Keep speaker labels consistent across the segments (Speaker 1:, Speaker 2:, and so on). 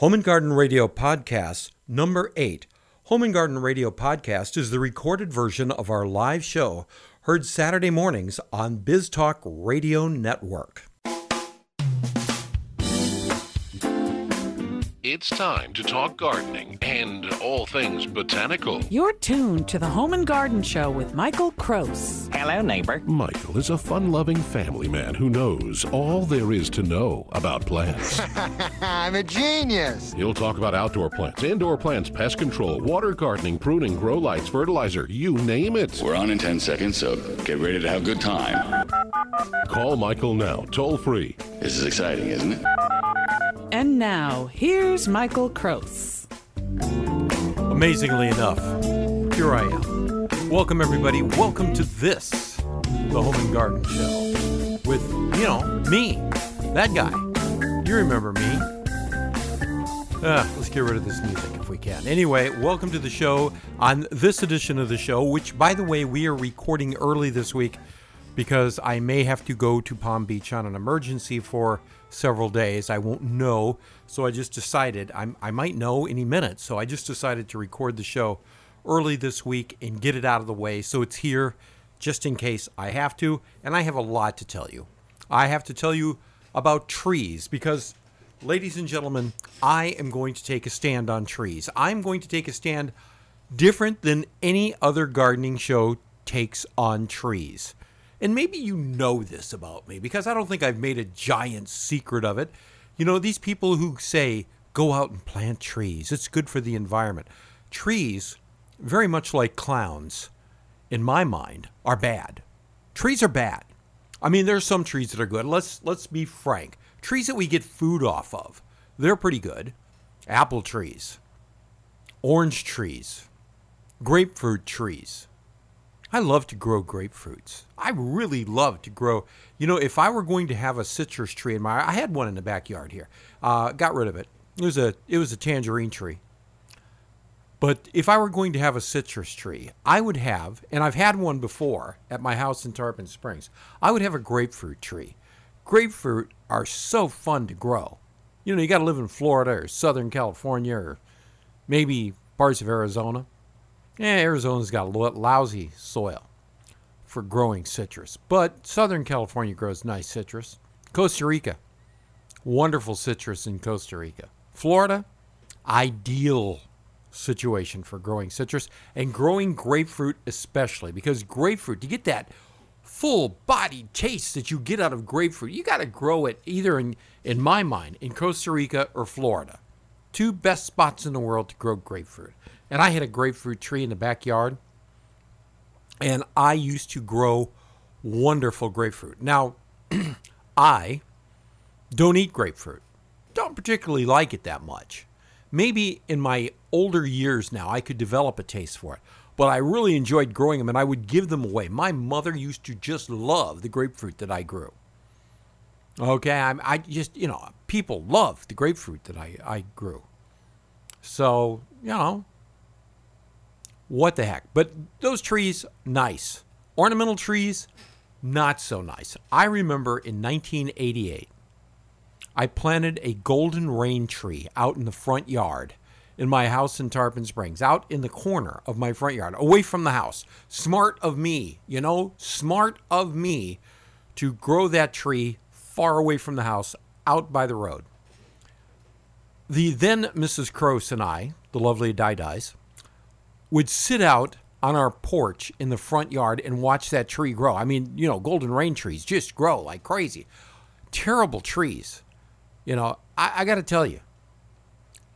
Speaker 1: Home and Garden Radio Podcast number eight. Home and Garden Radio Podcast is the recorded version of our live show heard Saturday mornings on Biz Talk Radio Network.
Speaker 2: It's time to talk gardening and all things botanical.
Speaker 3: You're tuned to the Home and Garden Show with Michael Krose.
Speaker 4: Hello, neighbor.
Speaker 2: Michael is a fun loving family man who knows all there is to know about plants.
Speaker 5: I'm a genius.
Speaker 2: He'll talk about outdoor plants, indoor plants, pest control, water gardening, pruning, grow lights, fertilizer, you name it.
Speaker 6: We're on in 10 seconds, so get ready to have a good time.
Speaker 2: Call Michael now, toll free.
Speaker 6: This is exciting, isn't it?
Speaker 3: And now, here's Michael Krose.
Speaker 1: Amazingly enough, here I am. Welcome, everybody. Welcome to this, the Home and Garden Show, with, you know, me, that guy. You remember me. Ah, let's get rid of this music if we can. Anyway, welcome to the show on this edition of the show, which, by the way, we are recording early this week because I may have to go to Palm Beach on an emergency for several days. I won't know. So I just decided, I'm, I might know any minute. So I just decided to record the show early this week and get it out of the way. So it's here just in case I have to. And I have a lot to tell you. I have to tell you about trees because, ladies and gentlemen, I am going to take a stand on trees. I'm going to take a stand different than any other gardening show takes on trees. And maybe you know this about me because I don't think I've made a giant secret of it. You know, these people who say, go out and plant trees, it's good for the environment. Trees, very much like clowns, in my mind, are bad. Trees are bad. I mean, there's some trees that are good. Let's let's be frank. Trees that we get food off of, they're pretty good. Apple trees, orange trees, grapefruit trees. I love to grow grapefruits. I really love to grow. You know, if I were going to have a citrus tree in my, I had one in the backyard here. Uh, got rid of it. It was a, it was a tangerine tree. But if I were going to have a citrus tree, I would have, and I've had one before at my house in Tarpon Springs. I would have a grapefruit tree. Grapefruit are so fun to grow. You know, you got to live in Florida or Southern California or maybe parts of Arizona. Yeah, Arizona's got a lousy soil for growing citrus, but Southern California grows nice citrus. Costa Rica, wonderful citrus in Costa Rica. Florida, ideal situation for growing citrus and growing grapefruit especially because grapefruit to get that full body taste that you get out of grapefruit you got to grow it either in in my mind in Costa Rica or Florida two best spots in the world to grow grapefruit and I had a grapefruit tree in the backyard, and I used to grow wonderful grapefruit. Now, I don't eat grapefruit, don't particularly like it that much. Maybe in my older years now, I could develop a taste for it, but I really enjoyed growing them and I would give them away. My mother used to just love the grapefruit that I grew. Okay, I'm, I just, you know, people love the grapefruit that I, I grew. So, you know, what the heck? But those trees, nice. Ornamental trees, not so nice. I remember in 1988, I planted a golden rain tree out in the front yard in my house in Tarpon Springs, out in the corner of my front yard, away from the house. Smart of me, you know, smart of me to grow that tree far away from the house, out by the road. The then Mrs. Krose and I, the lovely Dies, would sit out on our porch in the front yard and watch that tree grow. I mean, you know, golden rain trees just grow like crazy. Terrible trees. You know, I, I got to tell you,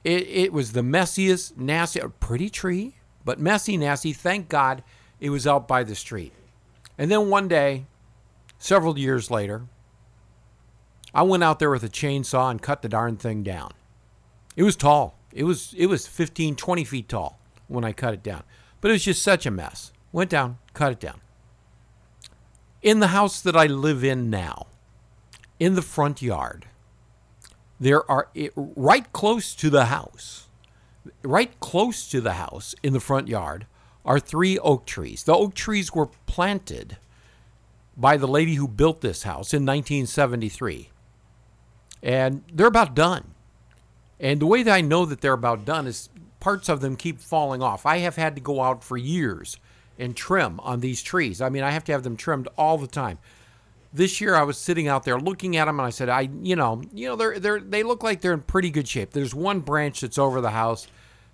Speaker 1: it, it was the messiest, nasty, pretty tree, but messy, nasty. Thank God it was out by the street. And then one day, several years later, I went out there with a chainsaw and cut the darn thing down. It was tall. It was it was 15, 20 feet tall when I cut it down. But it was just such a mess. Went down, cut it down. In the house that I live in now, in the front yard, there are right close to the house, right close to the house in the front yard are three oak trees. The oak trees were planted by the lady who built this house in 1973. And they're about done. And the way that I know that they're about done is parts of them keep falling off. I have had to go out for years and trim on these trees. I mean, I have to have them trimmed all the time. This year I was sitting out there looking at them and I said, I you know, you know they're they're they look like they're in pretty good shape. There's one branch that's over the house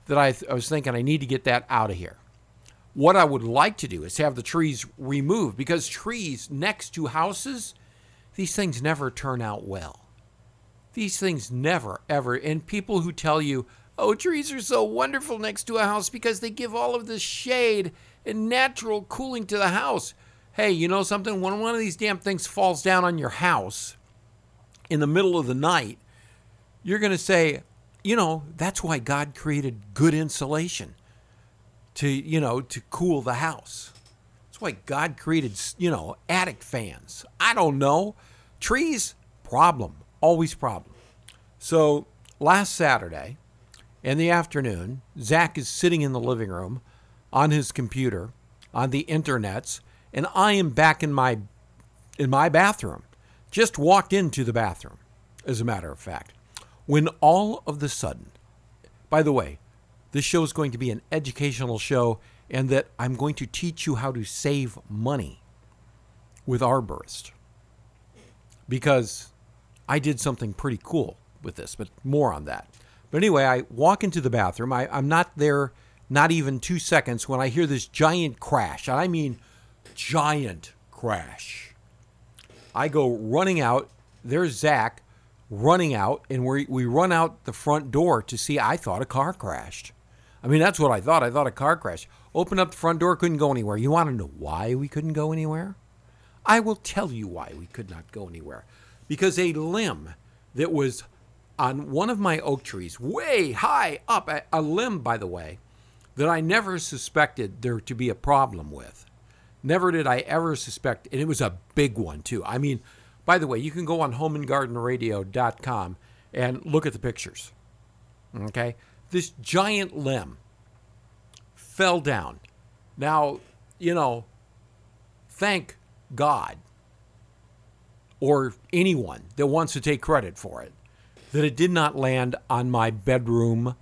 Speaker 1: that I, I was thinking I need to get that out of here. What I would like to do is have the trees removed because trees next to houses, these things never turn out well. These things never, ever. And people who tell you, oh, trees are so wonderful next to a house because they give all of this shade and natural cooling to the house. Hey, you know something? When one of these damn things falls down on your house in the middle of the night, you're going to say, you know, that's why God created good insulation to, you know, to cool the house. That's why God created, you know, attic fans. I don't know. Trees, problem, always problem. So last Saturday in the afternoon, Zach is sitting in the living room on his computer, on the internets, and I am back in my in my bathroom. Just walked into the bathroom, as a matter of fact. When all of the sudden, by the way, this show is going to be an educational show and that I'm going to teach you how to save money with Arborist. Because I did something pretty cool with this, but more on that. But anyway, I walk into the bathroom. I, I'm not there not even two seconds when I hear this giant crash. And I mean, giant crash. I go running out. There's Zach running out, and we, we run out the front door to see. I thought a car crashed. I mean, that's what I thought. I thought a car crashed. Open up the front door, couldn't go anywhere. You want to know why we couldn't go anywhere? I will tell you why we could not go anywhere. Because a limb that was on one of my oak trees, way high up, a limb, by the way, that I never suspected there to be a problem with. Never did I ever suspect, and it was a big one too. I mean, by the way, you can go on homeandgardenradio.com and look at the pictures. Okay? This giant limb fell down. Now, you know, thank God or anyone that wants to take credit for it that it did not land on my bedroom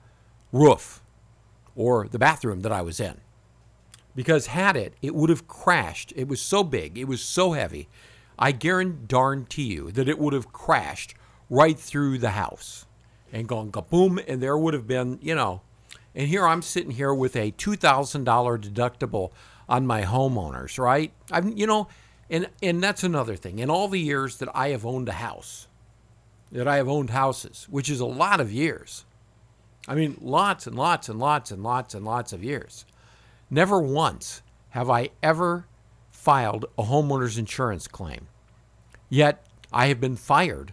Speaker 1: roof or the bathroom that I was in. Because had it, it would have crashed. It was so big, it was so heavy. I guarantee you that it would have crashed right through the house and gone kaboom, and there would have been, you know. And here I'm sitting here with a $2,000 deductible on my homeowners, right? I'm, you know, and and that's another thing. In all the years that I have owned a house, that I have owned houses, which is a lot of years. I mean, lots and lots and lots and lots and lots of years. Never once have I ever filed a homeowner's insurance claim. Yet I have been fired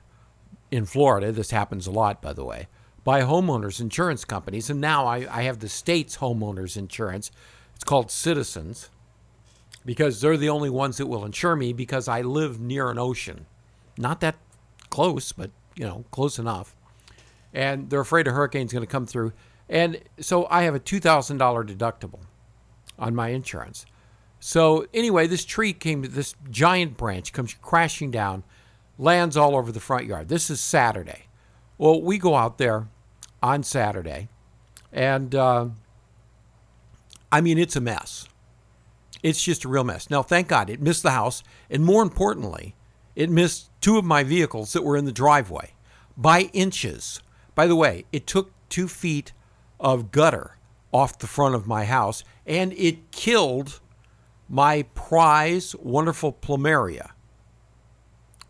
Speaker 1: in Florida. This happens a lot, by the way, by homeowners insurance companies. And now I, I have the state's homeowners insurance. It's called Citizens because they're the only ones that will insure me because I live near an ocean. Not that close, but you know, close enough and they're afraid a hurricane's going to come through. And so I have a $2,000 deductible on my insurance. So anyway, this tree came, this giant branch comes crashing down, lands all over the front yard. This is Saturday. Well, we go out there on Saturday, and uh, I mean, it's a mess. It's just a real mess. Now, thank God it missed the house, and more importantly, it missed two of my vehicles that were in the driveway by inches. By the way, it took two feet of gutter off the front of my house and it killed my prize wonderful plumeria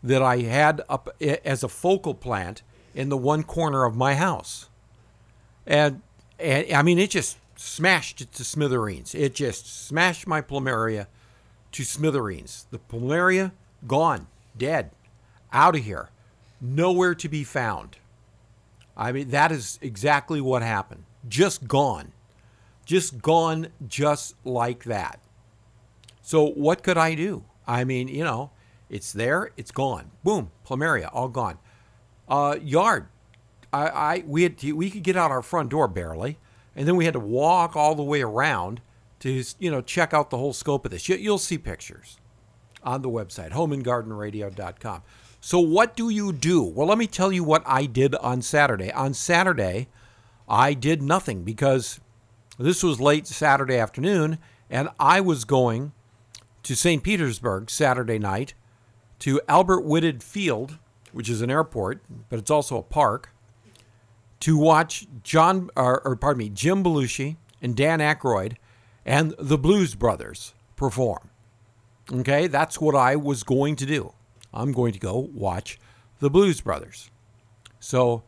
Speaker 1: that I had up as a focal plant in the one corner of my house. And, and I mean, it just smashed it to smithereens. It just smashed my plumeria to smithereens. The plumeria gone, dead, out of here, nowhere to be found. I mean, that is exactly what happened. Just gone. Just gone just like that. So, what could I do? I mean, you know, it's there, it's gone. Boom, plumeria, all gone. Uh, yard. I, I we had to, we could get out our front door barely, and then we had to walk all the way around to you know check out the whole scope of this. You, you'll see pictures on the website homeandgardenradio.com. So, what do you do? Well, let me tell you what I did on Saturday. On Saturday, I did nothing because this was late Saturday afternoon, and I was going to St. Petersburg Saturday night to Albert Whitted Field, which is an airport, but it's also a park, to watch John, or, or pardon me, Jim Belushi and Dan Aykroyd and the Blues Brothers perform. Okay, that's what I was going to do. I'm going to go watch the Blues Brothers. So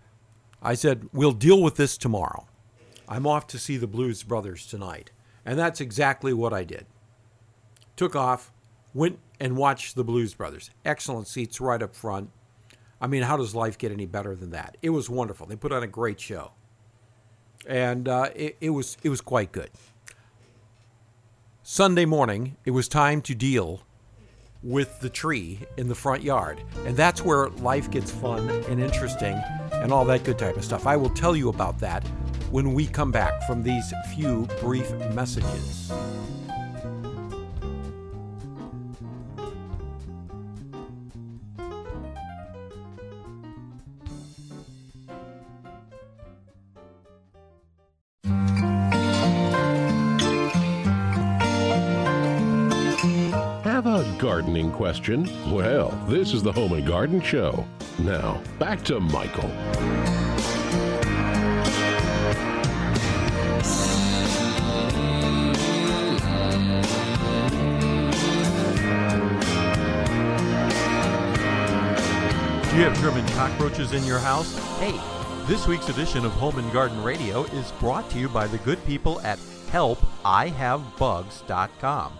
Speaker 1: I said, we'll deal with this tomorrow. I'm off to see the Blues Brothers tonight. And that's exactly what I did. Took off, went and watched the Blues Brothers. Excellent seats right up front. I mean, how does life get any better than that? It was wonderful. They put on a great show. And uh, it, it, was, it was quite good. Sunday morning, it was time to deal with the tree in the front yard. And that's where life gets fun and interesting and all that good type of stuff. I will tell you about that when we come back from these few brief messages.
Speaker 2: Question? Well, this is the Home and Garden Show. Now, back to Michael.
Speaker 1: Do you have German cockroaches in your house? Hey, this week's edition of Home and Garden Radio is brought to you by the good people at helpihavebugs.com.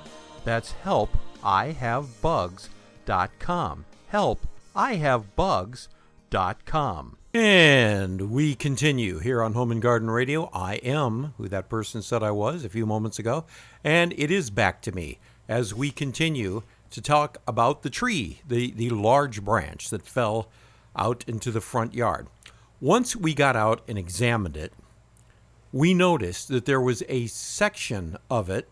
Speaker 1: That's help ihavebugs.com. Help ihavebugs.com. And we continue here on Home and Garden Radio. I am who that person said I was a few moments ago, and it is back to me as we continue to talk about the tree, the, the large branch that fell out into the front yard. Once we got out and examined it, we noticed that there was a section of it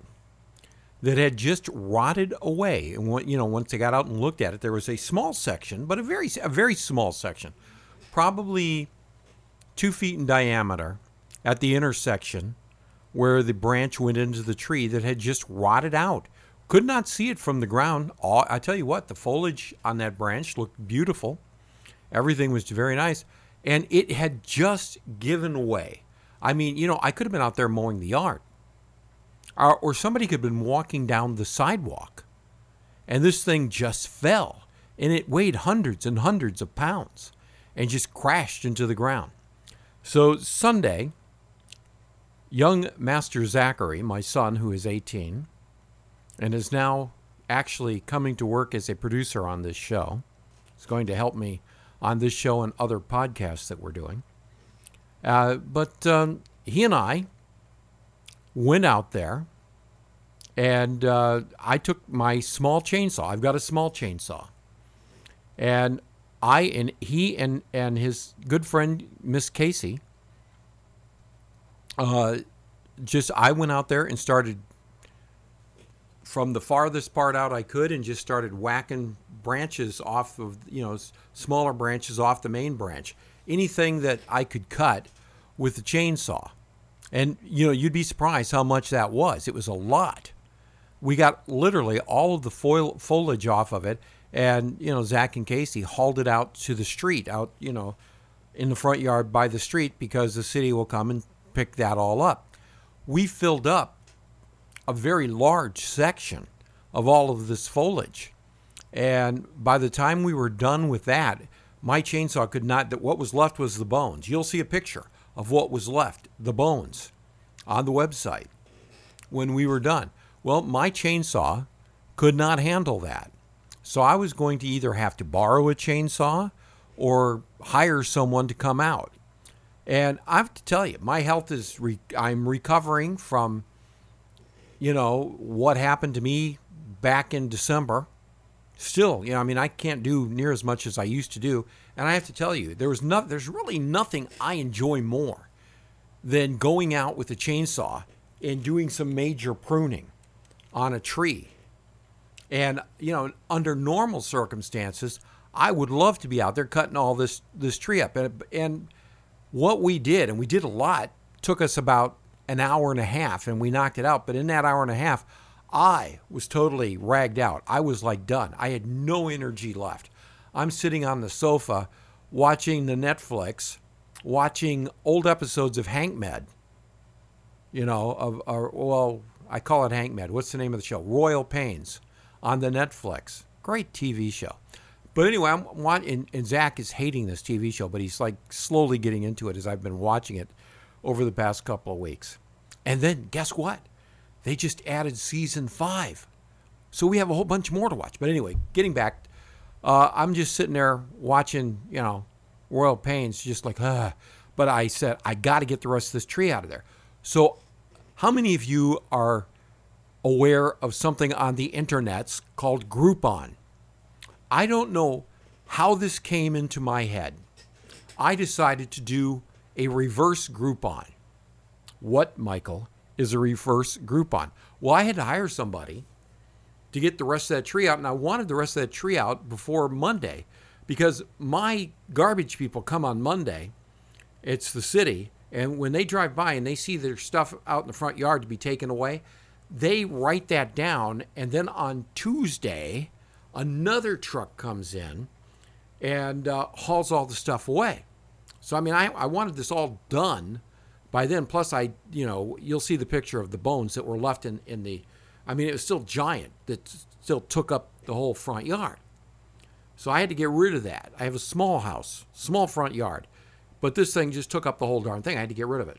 Speaker 1: that had just rotted away. And you know, once they got out and looked at it, there was a small section, but a very a very small section, probably two feet in diameter, at the intersection where the branch went into the tree that had just rotted out. Could not see it from the ground. I tell you what, the foliage on that branch looked beautiful. Everything was very nice, and it had just given way. I mean, you know, I could have been out there mowing the yard or, or somebody could have been walking down the sidewalk and this thing just fell and it weighed hundreds and hundreds of pounds and just crashed into the ground. So Sunday, young Master Zachary, my son, who is 18 and is now actually coming to work as a producer on this show, is going to help me on this show and other podcasts that we're doing. Uh, but um, he and I went out there and uh, I took my small chainsaw. I've got a small chainsaw, and I and he and and his good friend Miss Casey. Uh, just I went out there and started from the farthest part out I could, and just started whacking branches off of you know smaller branches off the main branch. Anything that I could cut with the chainsaw. And you know, you'd be surprised how much that was. It was a lot. We got literally all of the foil, foliage off of it, and you know, Zach and Casey hauled it out to the street, out you know, in the front yard by the street because the city will come and pick that all up. We filled up a very large section of all of this foliage. And by the time we were done with that, my chainsaw could not that what was left was the bones. You'll see a picture of what was left, the bones, on the website when we were done. Well, my chainsaw could not handle that. So I was going to either have to borrow a chainsaw or hire someone to come out. And I have to tell you, my health is, re- I'm recovering from, you know, what happened to me back in December. Still, you know, I mean, I can't do near as much as I used to do. And I have to tell you, there was no, there's really nothing I enjoy more than going out with a chainsaw and doing some major pruning on a tree. And, you know, under normal circumstances, I would love to be out there cutting all this this tree up. And and what we did, and we did a lot, took us about an hour and a half, and we knocked it out. But in that hour and a half, I was totally ragged out. I was like done. I had no energy left. I'm sitting on the sofa watching the Netflix, watching old episodes of Hank Med. You know, of or, well, I call it Hank Med. What's the name of the show? Royal Pains on the Netflix. Great TV show. But anyway, I'm watching, and Zach is hating this TV show, but he's like slowly getting into it as I've been watching it over the past couple of weeks. And then guess what? They just added season five. So we have a whole bunch more to watch. But anyway, getting back, uh, I'm just sitting there watching, you know, Royal Pains, just like, ah. But I said, I got to get the rest of this tree out of there. So, how many of you are aware of something on the internets called Groupon? I don't know how this came into my head. I decided to do a reverse Groupon. What, Michael, is a reverse Groupon? Well, I had to hire somebody to get the rest of that tree out, and I wanted the rest of that tree out before Monday because my garbage people come on Monday. It's the city, and when they drive by and they see their stuff out in the front yard to be taken away, they write that down, and then on Tuesday, another truck comes in and uh, hauls all the stuff away. So I mean, I, I wanted this all done by then. Plus, I you know you'll see the picture of the bones that were left in in the. I mean, it was still giant that still took up the whole front yard. So I had to get rid of that. I have a small house, small front yard, but this thing just took up the whole darn thing. I had to get rid of it.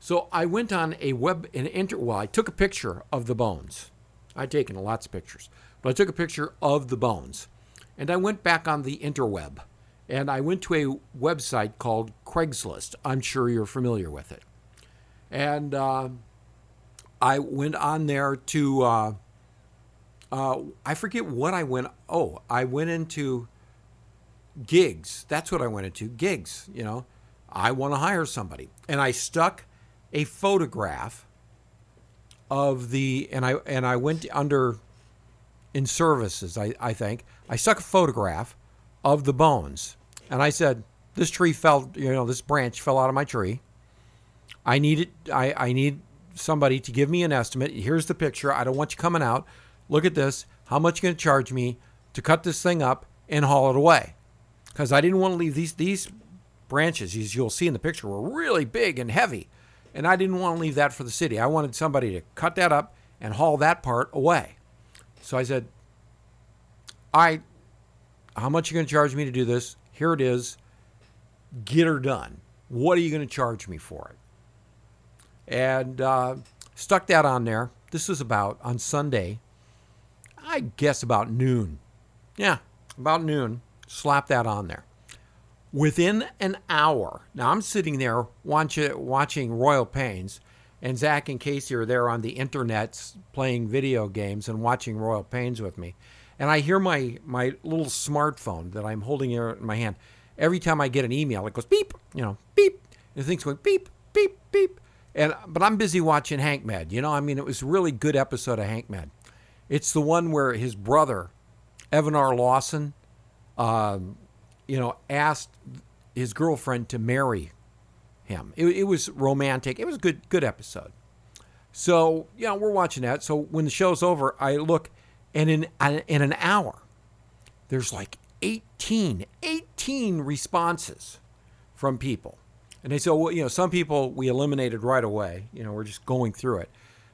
Speaker 1: So I went on a web an inter. Well, I took a picture of the bones. I'd taken lots of pictures, but I took a picture of the bones, and I went back on the interweb and I went to a website called Craigslist. I'm sure you're familiar with it. And uh, I went on there to, uh, uh, I forget what I went, oh, I went into gigs. That's what I went into gigs, you know. I want to hire somebody. And I stuck a photograph of the, and I, and I went under in services, I, I think. I stuck a photograph of the bones and I said, "This tree fell. You know, this branch fell out of my tree. I need it. I, I need somebody to give me an estimate. Here's the picture. I don't want you coming out. Look at this. How much you going to charge me to cut this thing up and haul it away? Because I didn't want to leave these these branches, as you'll see in the picture, were really big and heavy, and I didn't want to leave that for the city. I wanted somebody to cut that up and haul that part away. So I said, "I, how much are you going to charge me to do this? Here it is. Get her done. What are you going to charge me for it? And uh, stuck that on there. This was about on Sunday, I guess about noon. Yeah, about noon. Slap that on there. Within an hour, now I'm sitting there watching, watching Royal Pains, and Zach and Casey are there on the internet playing video games and watching Royal Pains with me and I hear my my little smartphone that I'm holding here in my hand. Every time I get an email, it goes beep, you know, beep, and things going beep, beep, beep. And but I'm busy watching Hank Med. You know, I mean, it was a really good episode of Hank Med. It's the one where his brother, Evan R. Lawson, um, you know, asked his girlfriend to marry him. It, it was romantic. It was a good good episode. So yeah, we're watching that. So when the show's over, I look and in, in an hour, there's like 18, 18 responses from people. And they said, well, you know, some people we eliminated right away. You know, we're just going through it.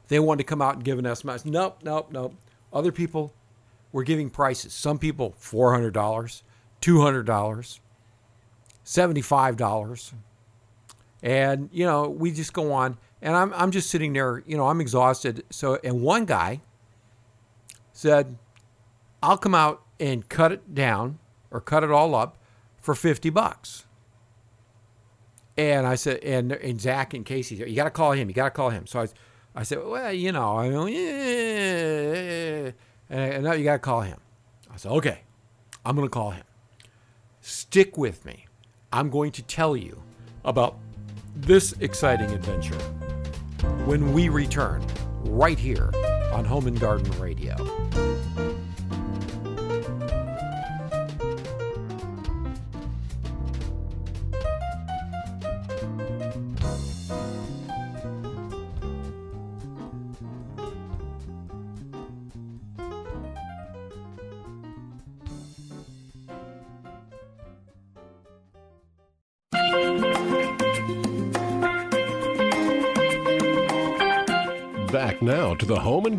Speaker 1: They wanted to come out and give an estimate. Nope, nope, nope. Other people were giving prices. Some people $400, $200, $75. And, you know, we just go on. And I'm, I'm just sitting there, you know, I'm exhausted. So, and one guy, said, I'll come out and cut it down or cut it all up for 50 bucks. And I said, and, and Zach and Casey, you got to call him. You got to call him. So I, I said, well, you know, I mean, yeah. and now you got to call him. I said, okay, I'm going to call him. Stick with me. I'm going to tell you about this exciting adventure when we return right here on Home and Garden Radio.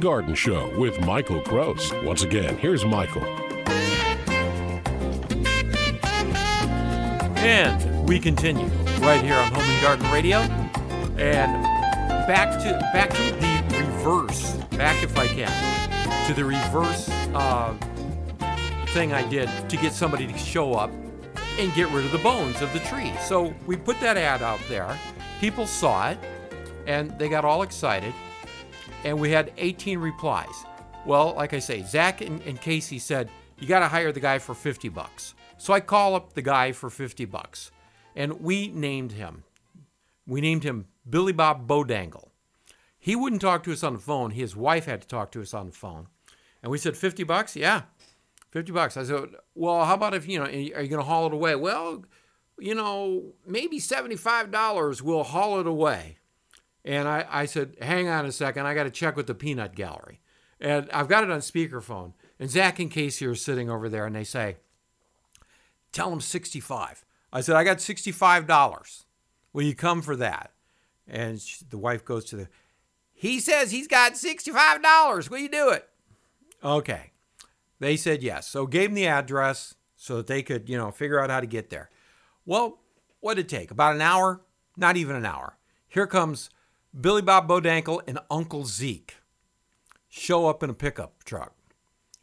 Speaker 2: Garden Show with Michael Gross. Once again, here's Michael.
Speaker 1: And we continue right here on Home and Garden Radio. And back to back to the reverse, back if I can, to the reverse uh, thing I did to get somebody to show up and get rid of the bones of the tree. So we put that ad out there. People saw it and they got all excited. And we had 18 replies. Well, like I say, Zach and, and Casey said, you got to hire the guy for 50 bucks. So I call up the guy for 50 bucks. And we named him. We named him Billy Bob Bodangle. He wouldn't talk to us on the phone. His wife had to talk to us on the phone. And we said, 50 bucks? Yeah, 50 bucks. I said, well, how about if, you know, are you going to haul it away? Well, you know, maybe $75 we'll haul it away. And I, I said, hang on a second. I got to check with the peanut gallery. And I've got it on speakerphone. And Zach and Casey are sitting over there and they say, tell them 65. I said, I got $65. Will you come for that? And she, the wife goes to the, he says he's got $65. Will you do it? Okay. They said yes. So gave them the address so that they could, you know, figure out how to get there. Well, what did it take? About an hour? Not even an hour. Here comes Billy Bob Bodankle and Uncle Zeke show up in a pickup truck.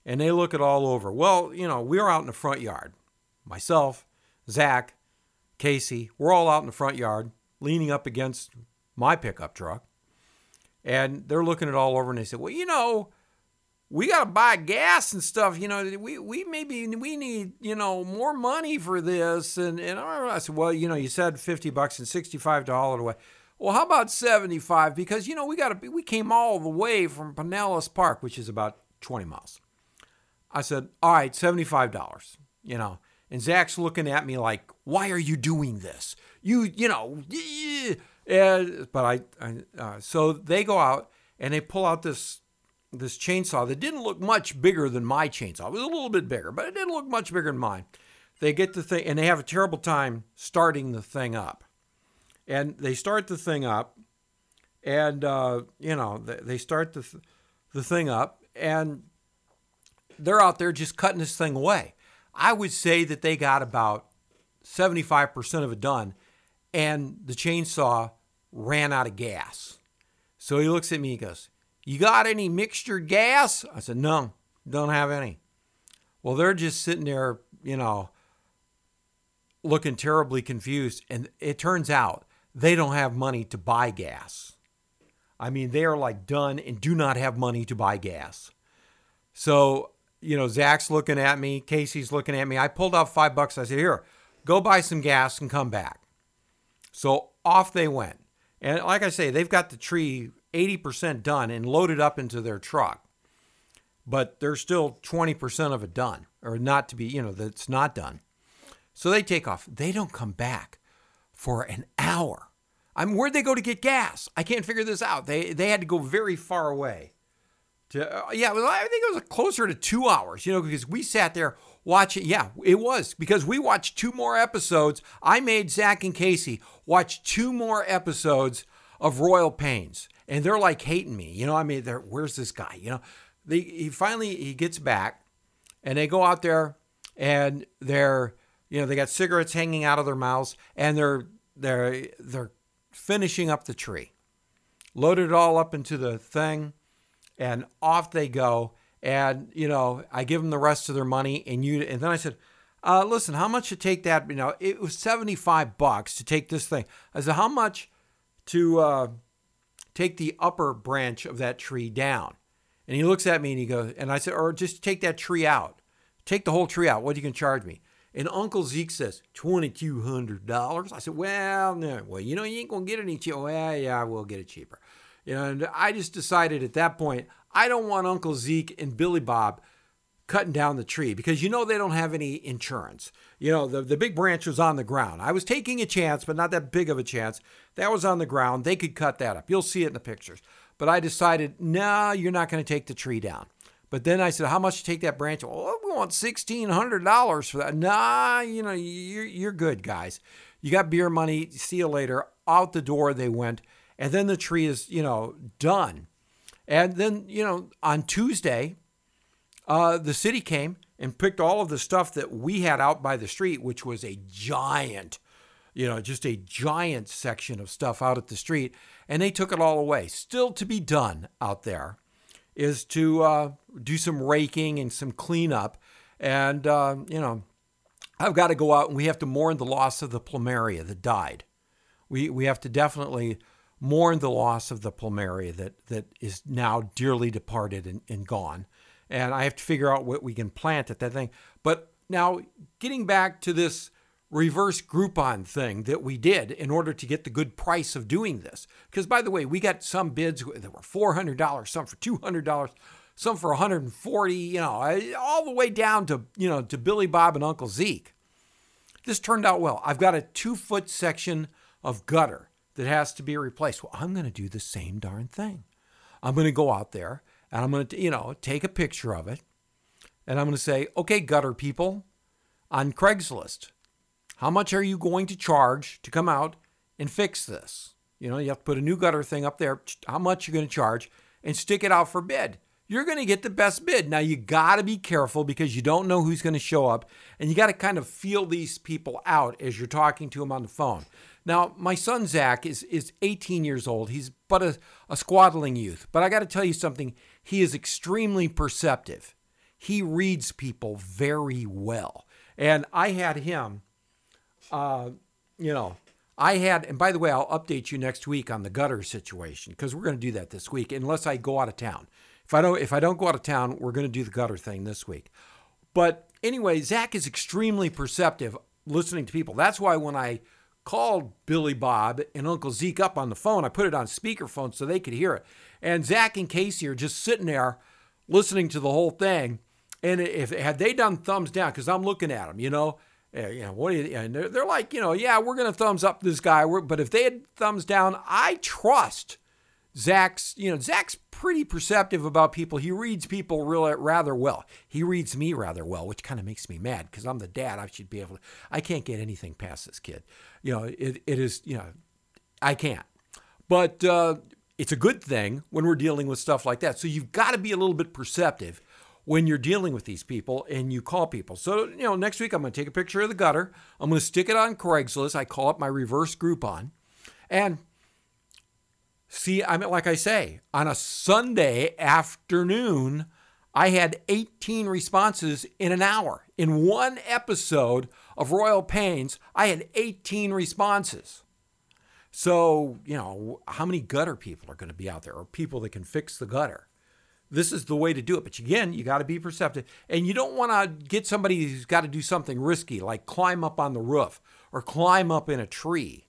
Speaker 1: And they look it all over. Well, you know, we are out in the front yard. Myself, Zach, Casey, we're all out in the front yard, leaning up against my pickup truck. And they're looking it all over and they said, Well, you know, we got to buy gas and stuff. You know, we, we maybe we need, you know, more money for this. And, and I said, Well, you know, you said 50 bucks and $65 away. Well, how about 75? Because, you know, we got to, be. we came all the way from Pinellas Park, which is about 20 miles. I said, all right, $75, you know. And Zach's looking at me like, why are you doing this? You, you know, uh, but I, I uh, so they go out and they pull out this, this chainsaw that didn't look much bigger than my chainsaw. It was a little bit bigger, but it didn't look much bigger than mine. They get the thing and they have a terrible time starting the thing up. And they start the thing up and, uh, you know, they, start the, th- the thing up and they're out there just cutting this thing away. I would say that they got about 75% of it done, and the chainsaw ran out of gas. So he looks at me he goes, You got any mixtured gas? I said, No, don't have any. Well, they're just sitting there, you know, looking terribly confused. And it turns out they don't have money to buy gas. I mean, they are like done and do not have money to buy gas. So you know, Zach's looking at me, Casey's looking at me. I pulled out five bucks. I said, Here, go buy some gas and come back. So off they went. And like I say, they've got the tree 80% done and loaded up into their truck. But there's still 20% of it done, or not to be, you know, that's not done. So they take off. They don't come back for an hour. I mean, where'd they go to get gas? I can't figure this out. They, they had to go very far away. To, uh, yeah, I think it was closer to two hours, you know, because we sat there watching. Yeah, it was because we watched two more episodes. I made Zach and Casey watch two more episodes of Royal Pains, and they're like hating me. You know, I mean, they're, where's this guy? You know, they, he finally he gets back, and they go out there, and they're you know they got cigarettes hanging out of their mouths, and they're they're they're finishing up the tree, loaded it all up into the thing and off they go. And you know, I give them the rest of their money, and you. And then I said, uh, "Listen, how much to take that? You know, it was seventy-five bucks to take this thing." I said, "How much to uh, take the upper branch of that tree down?" And he looks at me and he goes, and I said, "Or just take that tree out. Take the whole tree out. What are you to charge me?" And Uncle Zeke says, twenty-two hundred dollars. I said, "Well, no. Well, you know, you ain't gonna get any cheaper. Well, yeah, I will get it cheaper." You know, and I just decided at that point, I don't want Uncle Zeke and Billy Bob cutting down the tree because you know they don't have any insurance. You know, the, the big branch was on the ground. I was taking a chance, but not that big of a chance. That was on the ground. They could cut that up. You'll see it in the pictures. But I decided, no, nah, you're not going to take the tree down. But then I said, how much to take that branch? Oh, we want $1,600 for that. Nah, you know, you're, you're good, guys. You got beer money. See you later. Out the door they went and then the tree is, you know, done. And then, you know, on Tuesday, uh, the city came and picked all of the stuff that we had out by the street, which was a giant, you know, just a giant section of stuff out at the street, and they took it all away. Still to be done out there is to uh, do some raking and some cleanup. And, uh, you know, I've got to go out and we have to mourn the loss of the plumeria that died. We, we have to definitely mourn the loss of the plumeria that, that is now dearly departed and, and gone. And I have to figure out what we can plant at that thing. But now, getting back to this reverse Groupon thing that we did in order to get the good price of doing this. Because, by the way, we got some bids that were $400, some for $200 some for 140, you know, all the way down to, you know, to Billy Bob and Uncle Zeke. This turned out well. I've got a two foot section of gutter that has to be replaced. Well, I'm going to do the same darn thing. I'm going to go out there and I'm going to, you know, take a picture of it and I'm going to say, okay, gutter people on Craigslist, how much are you going to charge to come out and fix this? You know, you have to put a new gutter thing up there. How much you're going to charge and stick it out for bid you're going to get the best bid. Now, you got to be careful because you don't know who's going to show up, and you got to kind of feel these people out as you're talking to them on the phone. Now, my son Zach is, is 18 years old. He's but a, a squaddling youth. But I got to tell you something, he is extremely perceptive. He reads people very well. And I had him, uh, you know, I had, and by the way, I'll update you next week on the gutter situation because we're going to do that this week, unless I go out of town. If I don't if I don't go out of town, we're going to do the gutter thing this week. But anyway, Zach is extremely perceptive listening to people. That's why when I called Billy Bob and Uncle Zeke up on the phone, I put it on speakerphone so they could hear it. And Zach and Casey are just sitting there listening to the whole thing. And if had they done thumbs down, because I'm looking at them, you know, uh, you know, what do you, and they're, they're like, you know, yeah, we're going to thumbs up this guy. But if they had thumbs down, I trust Zach's, you know, Zach's pretty perceptive about people. He reads people really rather well. He reads me rather well, which kind of makes me mad because I'm the dad. I should be able to. I can't get anything past this kid. You know, it, it is. You know, I can't. But uh, it's a good thing when we're dealing with stuff like that. So you've got to be a little bit perceptive when you're dealing with these people and you call people. So, you know, next week I'm going to take a picture of the gutter. I'm going to stick it on Craigslist. I call up my reverse Groupon. And See, I mean, like I say, on a Sunday afternoon, I had 18 responses in an hour. In one episode of Royal Pains, I had 18 responses. So, you know, how many gutter people are going to be out there or people that can fix the gutter? This is the way to do it. But again, you got to be perceptive. And you don't want to get somebody who's got to do something risky, like climb up on the roof or climb up in a tree.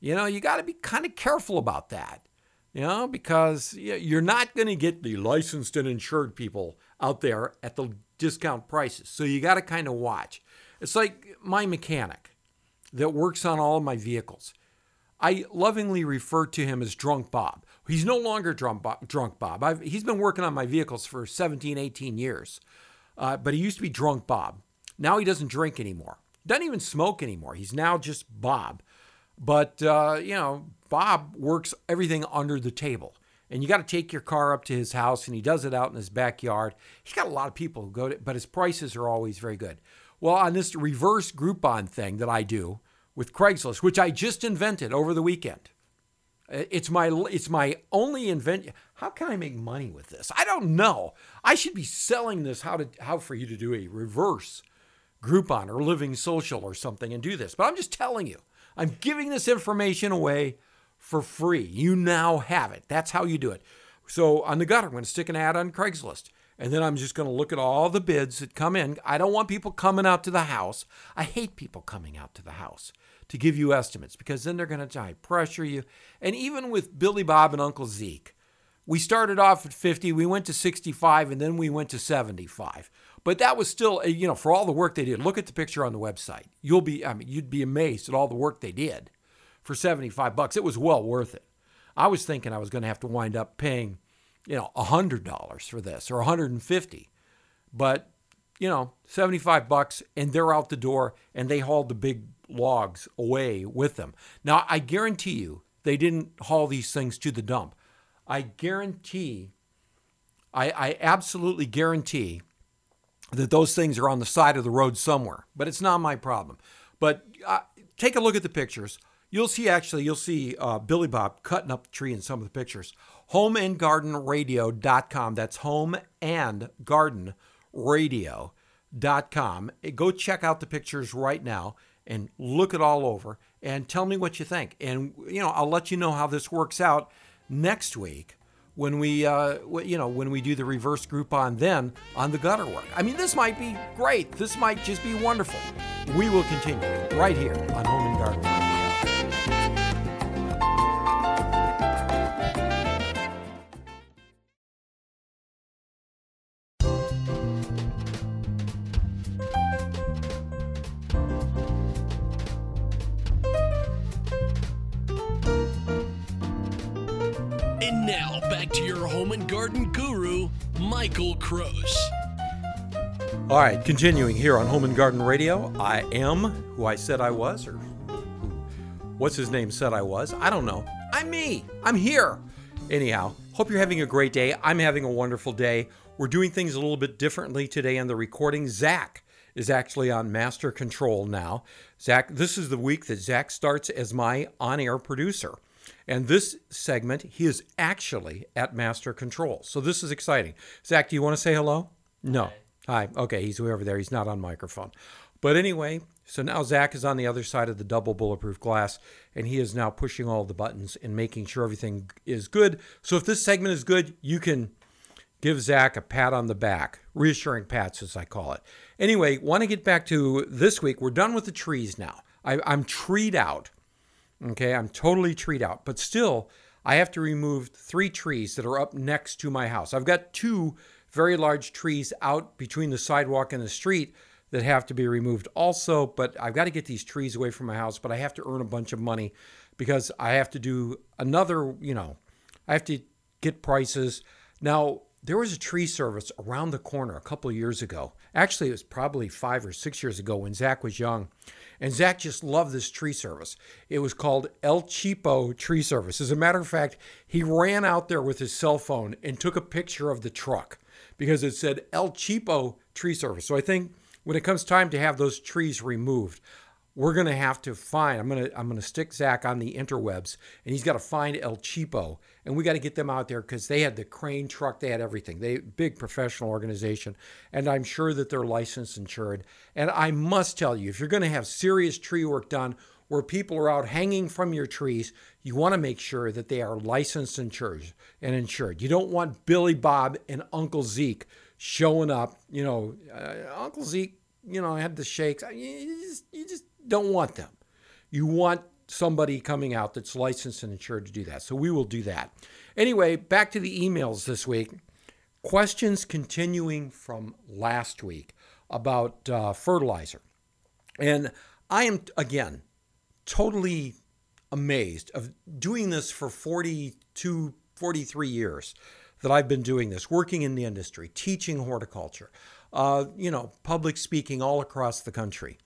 Speaker 1: You know, you got to be kind of careful about that you know, because you're not going to get the licensed and insured people out there at the discount prices. So you got to kind of watch. It's like my mechanic that works on all of my vehicles. I lovingly refer to him as Drunk Bob. He's no longer Drunk Bob. Drunk Bob. I've, he's been working on my vehicles for 17, 18 years, uh, but he used to be Drunk Bob. Now he doesn't drink anymore. Doesn't even smoke anymore. He's now just Bob. But, uh, you know, Bob works everything under the table. And you got to take your car up to his house, and he does it out in his backyard. He's got a lot of people who go to, but his prices are always very good. Well, on this reverse Groupon thing that I do with Craigslist, which I just invented over the weekend, it's my it's my only invention. How can I make money with this? I don't know. I should be selling this. How to how for you to do a reverse Groupon or Living Social or something and do this. But I'm just telling you. I'm giving this information away for free. You now have it. That's how you do it. So on the gutter, I'm going to stick an ad on Craigslist. And then I'm just going to look at all the bids that come in. I don't want people coming out to the house. I hate people coming out to the house to give you estimates because then they're going to try pressure you. And even with Billy Bob and Uncle Zeke, we started off at 50, we went to 65, and then we went to 75. But that was still, uh, you know, for all the work they did. Look at the picture on the website. You'll be, I mean, you'd be amazed at all the work they did for 75 bucks. It was well worth it. I was thinking I was going to have to wind up paying, you know, $100 for this or 150. But, you know, 75 bucks and they're out the door and they hauled the big logs away with them. Now, I guarantee you they didn't haul these things to the dump. I guarantee I, I absolutely guarantee that those things are on the side of the road somewhere, but it's not my problem. But uh, take a look at the pictures. You'll see actually, you'll see uh, Billy Bob cutting up the tree in some of the pictures. Homeandgardenradio.com. That's home and garden radio.com. Go check out the pictures right now and look it all over and tell me what you think. And, you know, I'll let you know how this works out next week when we, uh, you know, when we do the reverse Groupon then on the gutter work. I mean, this might be great. This might just be wonderful. We will continue right here on Home All right, continuing here on Home and Garden Radio. I am who I said I was, or what's his name said I was. I don't know. I'm me. I'm here. Anyhow, hope you're having a great day. I'm having a wonderful day. We're doing things a little bit differently today on the recording. Zach is actually on master control now. Zach, this is the week that Zach starts as my on air producer. And this segment, he is actually at master control. So this is exciting. Zach, do you want to say hello? No. Hi. Okay, he's way over there. He's not on microphone. But anyway, so now Zach is on the other side of the double bulletproof glass, and he is now pushing all the buttons and making sure everything is good. So if this segment is good, you can give Zach a pat on the back, reassuring pats, as I call it. Anyway, want to get back to this week. We're done with the trees now. I, I'm treed out. Okay, I'm totally treed out, but still, I have to remove three trees that are up next to my house. I've got two very large trees out between the sidewalk and the street that have to be removed also, but I've got to get these trees away from my house, but I have to earn a bunch of money because I have to do another, you know, I have to get prices. Now, there was a tree service around the corner a couple years ago. Actually, it was probably five or six years ago when Zach was young. And Zach just loved this tree service. It was called El Cheapo Tree Service. As a matter of fact, he ran out there with his cell phone and took a picture of the truck because it said El Cheapo Tree Service. So I think when it comes time to have those trees removed, we're going to have to find i'm going to i'm going to stick zach on the interwebs and he's got to find el cheapo and we got to get them out there because they had the crane truck they had everything they big professional organization and i'm sure that they're licensed insured and i must tell you if you're going to have serious tree work done where people are out hanging from your trees you want to make sure that they are licensed insured and insured you don't want billy bob and uncle zeke showing up you know uh, uncle zeke you know had the shakes you just, you just don't want them. You want somebody coming out that's licensed and insured to do that. So we will do that. Anyway, back to the emails this week. Questions continuing from last week about uh, fertilizer. And I am, again, totally amazed of doing this for 42, 43 years that I've been doing this, working in the industry, teaching horticulture, uh, you know, public speaking all across the country.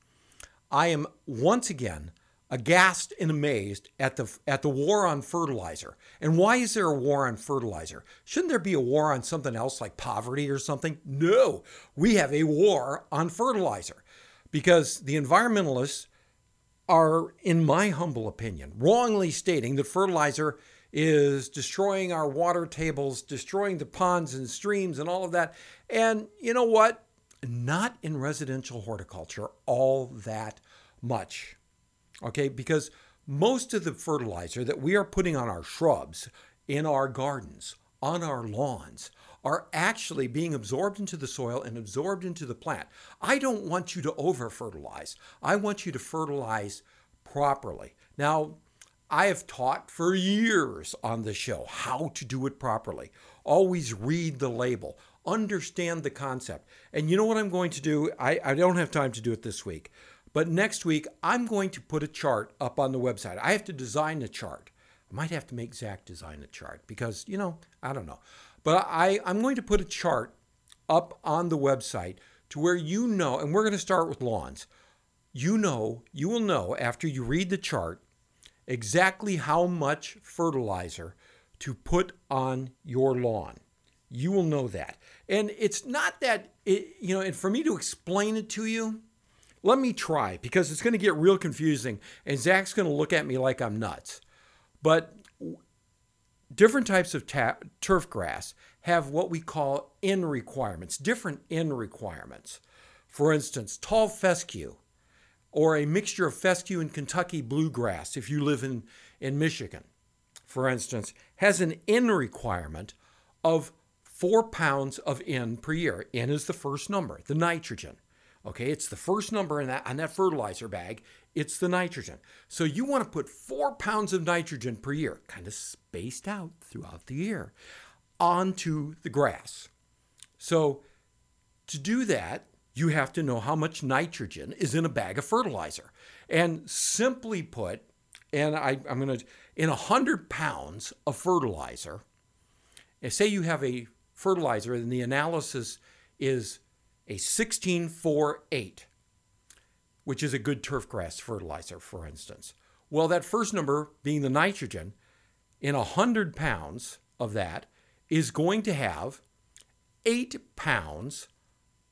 Speaker 1: I am once again aghast and amazed at the at the war on fertilizer. And why is there a war on fertilizer? Shouldn't there be a war on something else like poverty or something? No. We have a war on fertilizer because the environmentalists are in my humble opinion wrongly stating that fertilizer is destroying our water tables, destroying the ponds and streams and all of that. And you know what? not in residential horticulture all that much. Okay, because most of the fertilizer that we are putting on our shrubs, in our gardens, on our lawns, are actually being absorbed into the soil and absorbed into the plant. I don't want you to over fertilize. I want you to fertilize properly. Now, I have taught for years on the show how to do it properly. Always read the label understand the concept. And you know what I'm going to do? I, I don't have time to do it this week, but next week I'm going to put a chart up on the website. I have to design a chart. I might have to make Zach design a chart because, you know, I don't know. But I, I'm going to put a chart up on the website to where you know, and we're going to start with lawns. You know, you will know after you read the chart exactly how much fertilizer to put on your lawn You will know that. And it's not that, it, you know, and for me to explain it to you, let me try because it's going to get real confusing and Zach's going to look at me like I'm nuts. But different types of ta- turf grass have what we call N requirements, different N requirements. For instance, tall fescue or a mixture of fescue and Kentucky bluegrass, if you live in, in Michigan, for instance, has an N requirement of four pounds of N per year. N is the first number, the nitrogen. Okay, it's the first number in that on that fertilizer bag. It's the nitrogen. So you want to put four pounds of nitrogen per year, kind of spaced out throughout the year, onto the grass. So to do that, you have to know how much nitrogen is in a bag of fertilizer. And simply put, and I, am going to, in 100 pounds of fertilizer, say you have a fertilizer and the analysis is a 1648, which is a good turf grass fertilizer, for instance. Well, that first number being the nitrogen, in 100 pounds of that is going to have eight pounds,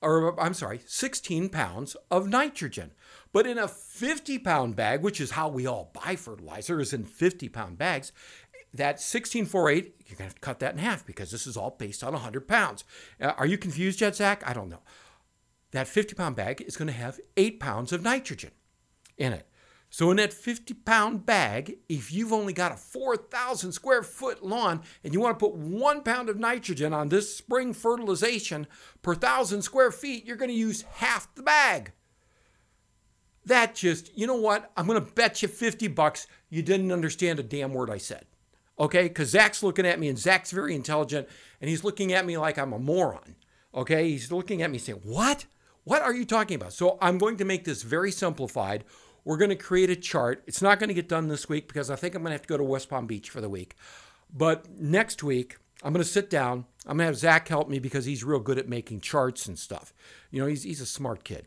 Speaker 1: or I'm sorry, 16 pounds of nitrogen. But in a 50 pound bag, which is how we all buy fertilizer, is in 50 pound bags, that 1648, you're going to cut that in half because this is all based on 100 pounds. Uh, are you confused yet, Zach? I don't know. That 50 pound bag is going to have eight pounds of nitrogen in it. So, in that 50 pound bag, if you've only got a 4,000 square foot lawn and you want to put one pound of nitrogen on this spring fertilization per thousand square feet, you're going to use half the bag. That just, you know what? I'm going to bet you 50 bucks you didn't understand a damn word I said okay? Because Zach's looking at me, and Zach's very intelligent, and he's looking at me like I'm a moron, okay? He's looking at me saying, What? What are you talking about? So I'm going to make this very simplified. We're going to create a chart. It's not going to get done this week because I think I'm going to have to go to West Palm Beach for the week. But next week, I'm going to sit down. I'm going to have Zach help me because he's real good at making charts and stuff. You know, he's, he's a smart kid.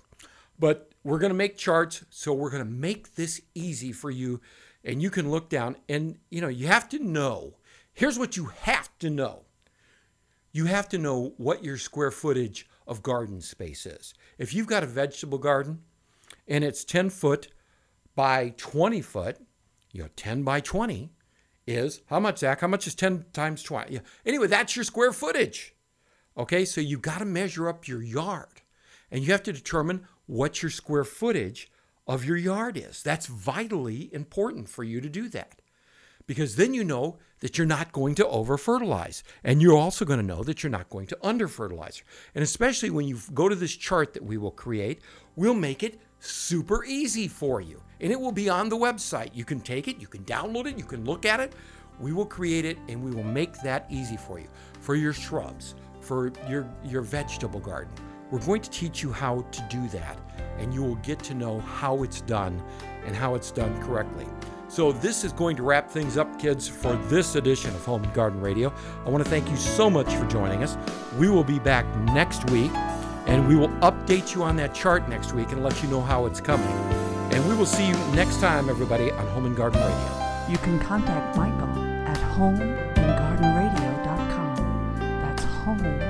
Speaker 1: But we're going to make charts. So we're going to make this easy for you and you can look down and you know you have to know here's what you have to know you have to know what your square footage of garden space is if you've got a vegetable garden and it's 10 foot by 20 foot you know 10 by 20 is how much zach how much is 10 times 20 yeah. anyway that's your square footage okay so you've got to measure up your yard and you have to determine what your square footage of your yard is. That's vitally important for you to do that. Because then you know that you're not going to over fertilize. And you're also going to know that you're not going to under fertilize. And especially when you go to this chart that we will create, we'll make it super easy for you. And it will be on the website. You can take it, you can download it, you can look at it. We will create it and we will make that easy for you. For your shrubs, for your, your vegetable garden. We're going to teach you how to do that and you will get to know how it's done and how it's done correctly. So, this is going to wrap things up, kids, for this edition of Home and Garden Radio. I want to thank you so much for joining us. We will be back next week, and we will update you on that chart next week and let you know how it's coming. And we will see you next time, everybody, on Home and Garden Radio.
Speaker 3: You can contact Michael at homeandgardenradio.com. That's home